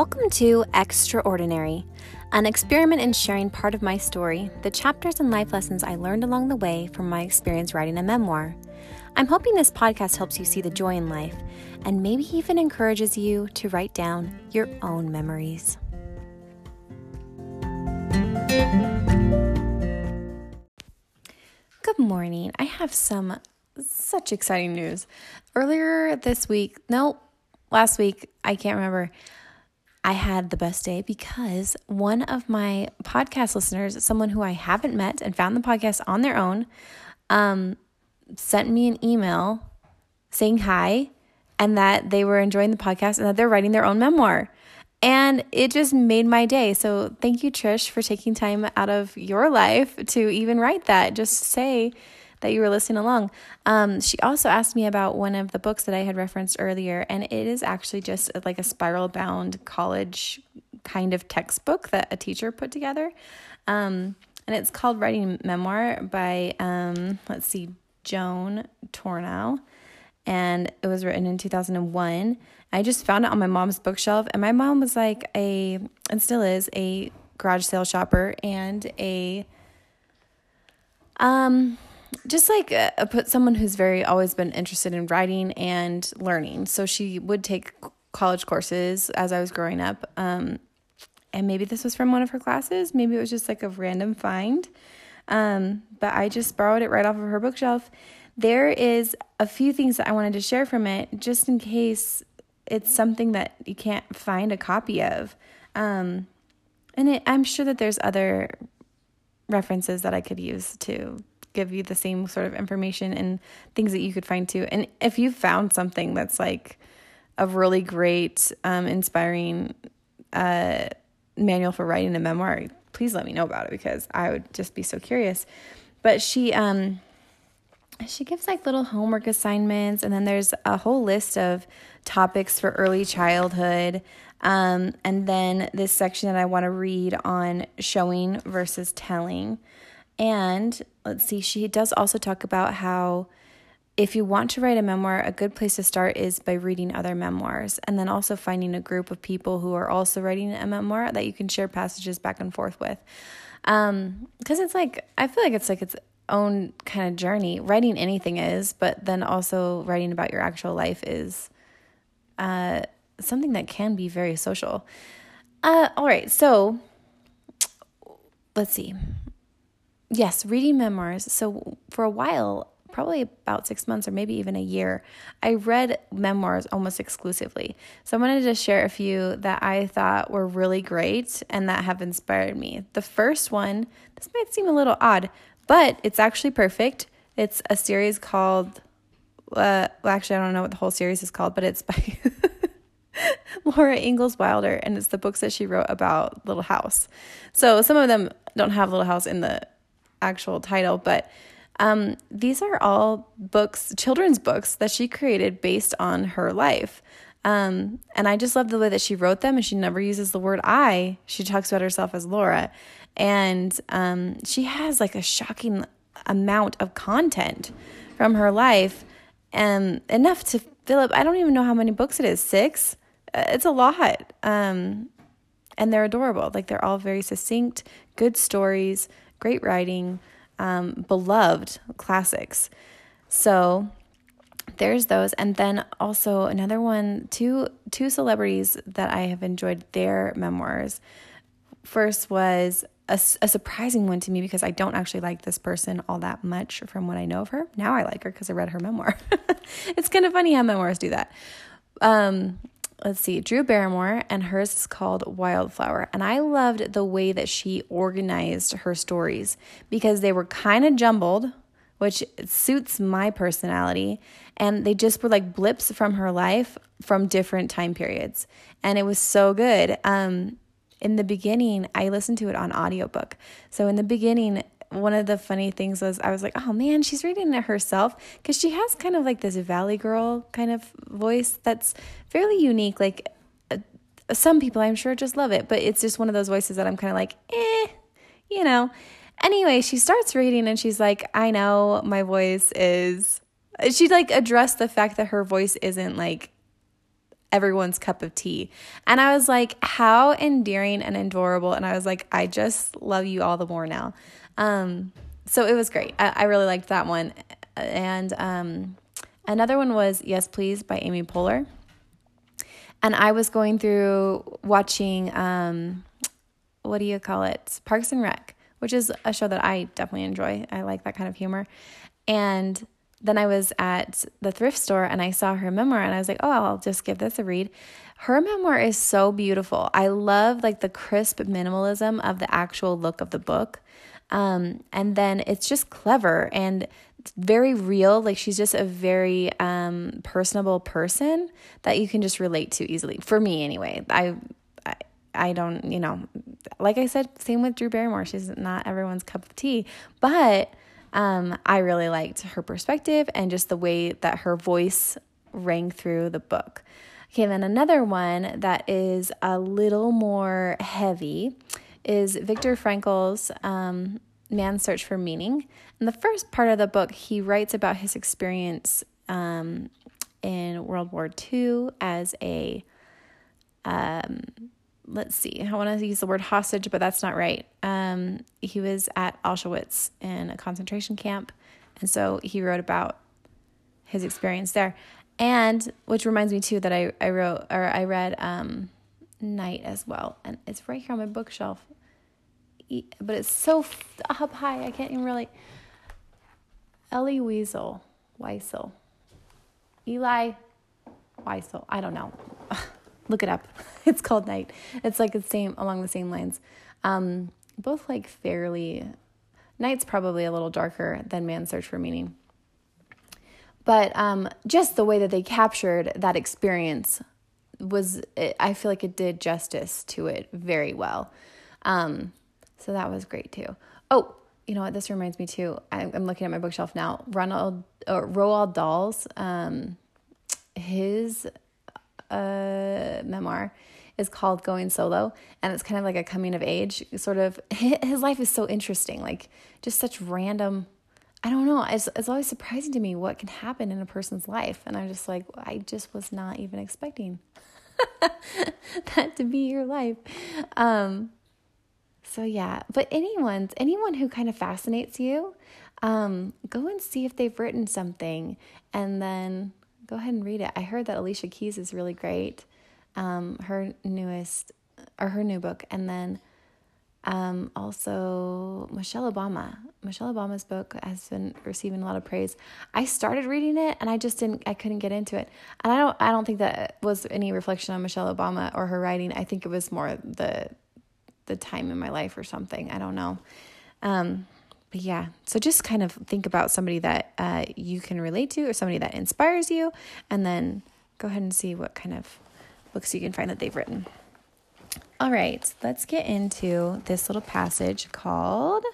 Welcome to Extraordinary, an experiment in sharing part of my story, the chapters and life lessons I learned along the way from my experience writing a memoir. I'm hoping this podcast helps you see the joy in life and maybe even encourages you to write down your own memories. Good morning. I have some such exciting news. Earlier this week, no, last week, I can't remember. I had the best day because one of my podcast listeners, someone who I haven't met and found the podcast on their own, um, sent me an email saying hi and that they were enjoying the podcast and that they're writing their own memoir. And it just made my day. So thank you, Trish, for taking time out of your life to even write that. Just say, that you were listening along. Um, she also asked me about one of the books that I had referenced earlier, and it is actually just like a spiral bound college kind of textbook that a teacher put together. Um, and it's called Writing Memoir by, um, let's see, Joan Tornow. And it was written in 2001. I just found it on my mom's bookshelf, and my mom was like a, and still is, a garage sale shopper and a, um, just like uh, put someone who's very always been interested in writing and learning. So she would take college courses as I was growing up. Um, and maybe this was from one of her classes. Maybe it was just like a random find. Um, but I just borrowed it right off of her bookshelf. There is a few things that I wanted to share from it, just in case it's something that you can't find a copy of. Um, and it, I'm sure that there's other references that I could use to give you the same sort of information and things that you could find too. And if you found something that's like a really great, um, inspiring uh, manual for writing a memoir, please let me know about it because I would just be so curious. But she, um, she gives like little homework assignments, and then there's a whole list of topics for early childhood. Um, and then this section that I want to read on showing versus telling. And let's see, she does also talk about how if you want to write a memoir, a good place to start is by reading other memoirs and then also finding a group of people who are also writing a memoir that you can share passages back and forth with. Um, cuz it's like I feel like it's like its own kind of journey. Writing anything is, but then also writing about your actual life is uh, something that can be very social. Uh, all right, so let's see yes, reading memoirs. So for a while, probably about six months or maybe even a year, I read memoirs almost exclusively. So I wanted to share a few that I thought were really great and that have inspired me. The first one, this might seem a little odd, but it's actually perfect. It's a series called, uh, well, actually, I don't know what the whole series is called, but it's by. Laura Ingalls Wilder, and it's the books that she wrote about Little House. So some of them don't have Little House in the actual title, but um, these are all books, children's books that she created based on her life. Um, and I just love the way that she wrote them, and she never uses the word I. She talks about herself as Laura, and um, she has like a shocking amount of content from her life, and enough to fill up. I don't even know how many books it is. Six. Uh, it's a lot. Um, and they're adorable. Like they're all very succinct, good stories, great writing, um, beloved classics. So there's those, and then also another one, two two celebrities that I have enjoyed their memoirs. First was a, a, surprising one to me because I don't actually like this person all that much from what I know of her. Now I like her because I read her memoir. it's kind of funny how memoirs do that. Um, let's see, Drew Barrymore, and hers is called Wildflower. And I loved the way that she organized her stories because they were kind of jumbled, which suits my personality. And they just were like blips from her life from different time periods. And it was so good. Um, in the beginning, I listened to it on audiobook. So in the beginning, one of the funny things was I was like, oh man, she's reading it herself because she has kind of like this Valley Girl kind of voice that's fairly unique. Like uh, some people, I'm sure, just love it, but it's just one of those voices that I'm kind of like, eh, you know. Anyway, she starts reading and she's like, I know my voice is. She like addressed the fact that her voice isn't like everyone's cup of tea. And I was like, how endearing and adorable. And I was like, I just love you all the more now. Um, so it was great. I, I really liked that one. And um, another one was Yes Please by Amy Poehler. And I was going through watching, um, what do you call it? Parks and Rec, which is a show that I definitely enjoy. I like that kind of humor. And then I was at the thrift store and I saw her memoir and I was like, oh, I'll just give this a read. Her memoir is so beautiful. I love like the crisp minimalism of the actual look of the book. Um, and then it's just clever and very real. Like she's just a very um, personable person that you can just relate to easily. For me, anyway. I, I I don't, you know, like I said, same with Drew Barrymore. She's not everyone's cup of tea, but um, I really liked her perspective and just the way that her voice rang through the book. Okay, then another one that is a little more heavy is Viktor Frankl's um, Man's Search for Meaning. In the first part of the book, he writes about his experience um, in World War II as a um, let's see, I want to use the word hostage, but that's not right. Um, he was at Auschwitz in a concentration camp. And so he wrote about his experience there. And which reminds me too that I, I wrote or I read um, Night as well. And it's right here on my bookshelf. But it's so up high, I can't even really. Elie Weasel, Weisel, Eli Wiesel, I don't know. Look it up. It's called Night. It's like the same along the same lines. Um, both like fairly. Night's probably a little darker than Man's Search for Meaning. But um, just the way that they captured that experience was, I feel like it did justice to it very well. Um, so that was great too. Oh, you know what? This reminds me too. I'm looking at my bookshelf now. Ronald uh, Roald Dahl's um, his uh, memoir is called Going Solo, and it's kind of like a coming of age sort of. His life is so interesting, like just such random. I don't know. It's, it's always surprising to me what can happen in a person's life, and I'm just like, I just was not even expecting that to be your life. Um, so yeah, but anyone's anyone who kind of fascinates you, um, go and see if they've written something, and then go ahead and read it. I heard that Alicia Keys is really great. Um, her newest or her new book, and then um, also Michelle Obama. Michelle Obama's book has been receiving a lot of praise. I started reading it and I just didn't I couldn't get into it. And I don't I don't think that was any reflection on Michelle Obama or her writing. I think it was more the the time in my life or something. I don't know. Um, but yeah, so just kind of think about somebody that uh, you can relate to or somebody that inspires you, and then go ahead and see what kind of books you can find that they've written. All right, let's get into this little passage called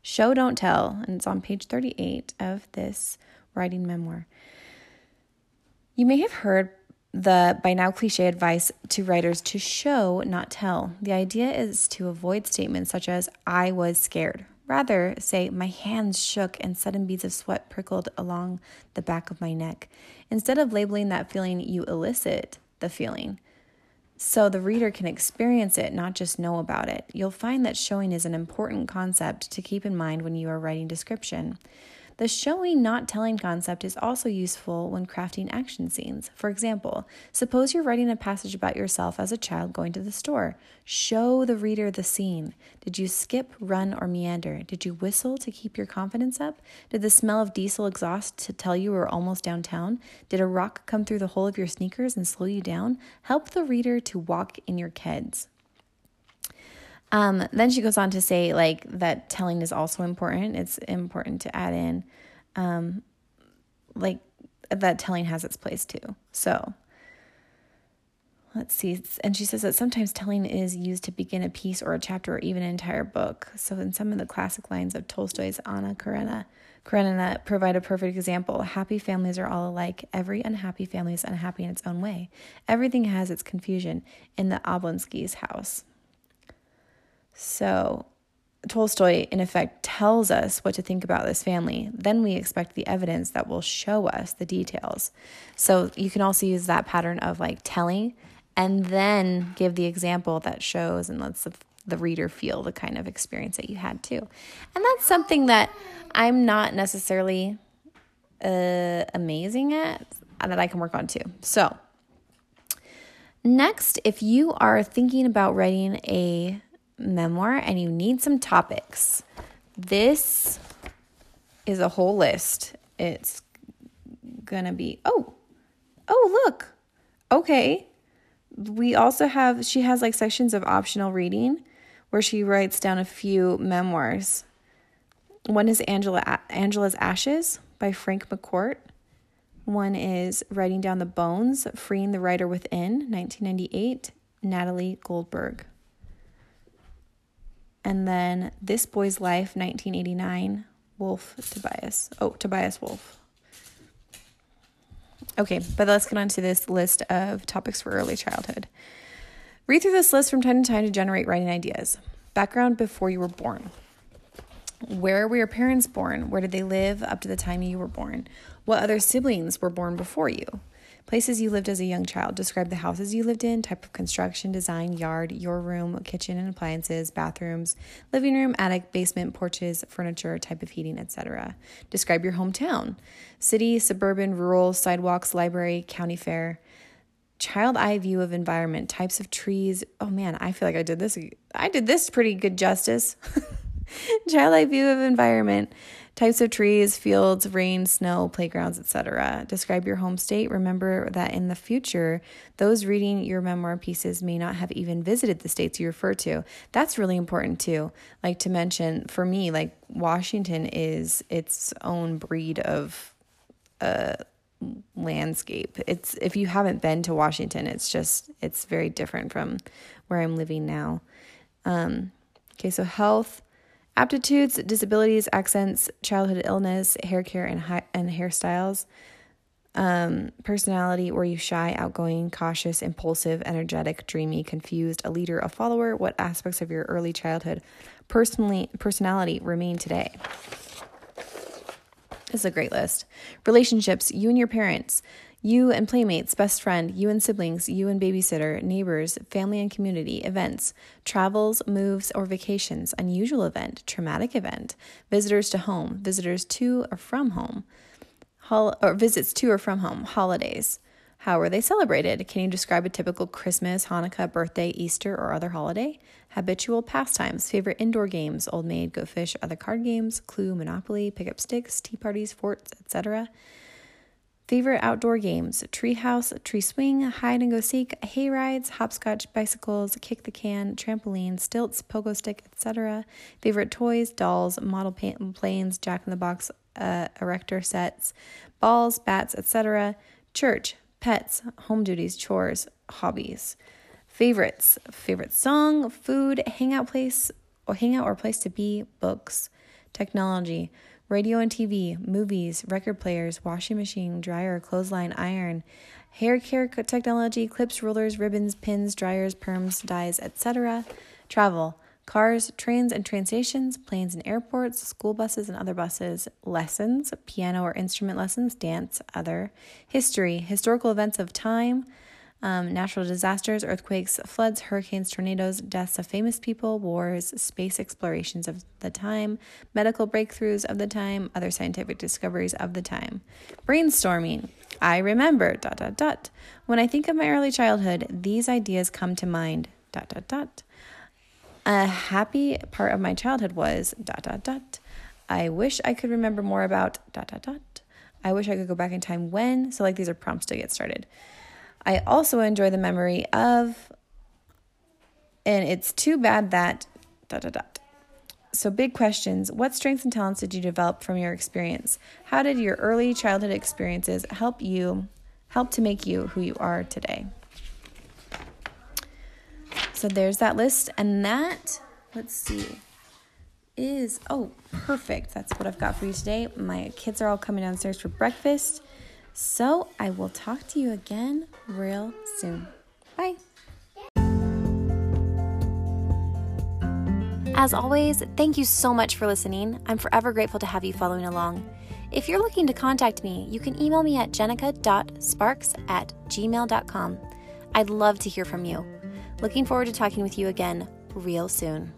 Show Don't Tell, and it's on page 38 of this writing memoir. You may have heard the by now cliche advice to writers to show, not tell. The idea is to avoid statements such as, I was scared, Rather, say, My hands shook and sudden beads of sweat prickled along the back of my neck. Instead of labeling that feeling, you elicit the feeling. So the reader can experience it, not just know about it. You'll find that showing is an important concept to keep in mind when you are writing description. The showing not telling concept is also useful when crafting action scenes. For example, suppose you're writing a passage about yourself as a child going to the store. Show the reader the scene. Did you skip, run, or meander? Did you whistle to keep your confidence up? Did the smell of diesel exhaust to tell you we're almost downtown? Did a rock come through the hole of your sneakers and slow you down? Help the reader to walk in your keds. Um, then she goes on to say like that telling is also important. It's important to add in um, like that telling has its place too. So let's see. And she says that sometimes telling is used to begin a piece or a chapter or even an entire book. So in some of the classic lines of Tolstoy's Anna Karenina, Karenina provide a perfect example. Happy families are all alike. Every unhappy family is unhappy in its own way. Everything has its confusion in the Oblonsky's house. So Tolstoy, in effect, tells us what to think about this family, then we expect the evidence that will show us the details. So you can also use that pattern of like telling and then give the example that shows and lets the, the reader feel the kind of experience that you had too. And that's something that I'm not necessarily uh, amazing at, that I can work on too. So, next, if you are thinking about writing a memoir and you need some topics, this is a whole list. It's gonna be, oh, oh, look, okay. We also have, she has like sections of optional reading where she writes down a few memoirs. One is Angela Angela's Ashes by Frank McCourt. One is Writing Down the Bones, Freeing the Writer Within, 1998, Natalie Goldberg. And then This Boy's Life, 1989, Wolff Tobias. Oh, Tobias Wolff. Okay, but let's get on to this list of topics for early childhood. Read through this list from time to time to generate writing ideas. Background before you were born. Where were your parents born? Where did they live up to the time you were born? What other siblings were born before you? Places you lived as a young child. Describe the houses you lived in, type of construction, design, yard, your room, kitchen and appliances, bathrooms, living room, attic, basement, porches, furniture, type of heating, etc. Describe your hometown. City, suburban, rural, sidewalks, library, county fair. Child eye view of environment, types of trees. Oh man, I feel like I did this. I did this pretty good justice. Child eye view of environment, Types of trees, fields, rain, snow, playgrounds, etc. Describe your home state. Remember that in the future, those reading your memoir pieces may not have even visited the states you refer to. That's really important too. Like to mention, for me, like Washington is its own breed of uh, landscape. It's if you haven't been to Washington, it's just it's very different from where I'm living now. Um, okay, so health Aptitudes, disabilities, accents, childhood illness, hair care and, hi- and hairstyles. Um, personality, were you shy, outgoing, cautious, impulsive, energetic, dreamy, confused, a leader, a follower? What aspects of your early childhood personally personality remain today? This is a great list. Relationships, you and your parents, you and playmates, best friend, you and siblings, you and babysitter, neighbors, family and community, events, travels, moves, or vacations, unusual event, traumatic event, visitors to home, visitors to or from home, hol- or visits to or from home, holidays. How were they celebrated? Can you describe a typical Christmas, Hanukkah, birthday, Easter, or other holiday? Habitual pastimes, favorite indoor games, Old Maid, Go Fish, other card games, Clue, Monopoly, pick up sticks, tea parties, forts, etc. Favorite outdoor games treehouse, tree swing, hide and go seek, hay rides, hopscotch, bicycles, kick the can, trampoline, stilts, pogo stick, etc. Favorite toys, dolls, model planes, jack in the box, uh, erector sets, balls, bats, etc. Church, pets, home duties, chores, hobbies. Favorites, favorite song, food, hangout place, or hangout or place to be, books, technology radio and TV, movies, record players, washing machine, dryer, clothesline, iron, hair care technology, clips, rulers, ribbons, pins, dryers, perms, dyes, etc. Travel, cars, trains and train stations, planes and airports, school buses and other buses, lessons, piano or instrument lessons, dance, other, history, historical events of time, um, natural disasters, earthquakes, floods, hurricanes, tornadoes, deaths of famous people, wars, space explorations of the time, medical breakthroughs of the time, other scientific discoveries of the time. Brainstorming. I remember, dot, dot, dot. When I think of my early childhood, these ideas come to mind, dot, dot, dot. A happy part of my childhood was, dot, dot, dot. I wish I could remember more about, dot, dot, dot. I wish I could go back in time when. So, like, these are prompts to get started. I also enjoy the memory of, and it's too bad that, dot, dot, dot. So, big questions. What strengths and talents did you develop from your experience? How did your early childhood experiences help you, help to make you who you are today? So, there's that list. And that, let's see, is, oh, perfect. That's what I've got for you today. My kids are all coming downstairs for breakfast. So I will talk to you again real soon. Bye. As always, thank you so much for listening. I'm forever grateful to have you following along. If you're looking to contact me, you can email me at jenica.sparks at gmail.com. I'd love to hear from you. Looking forward to talking with you again real soon.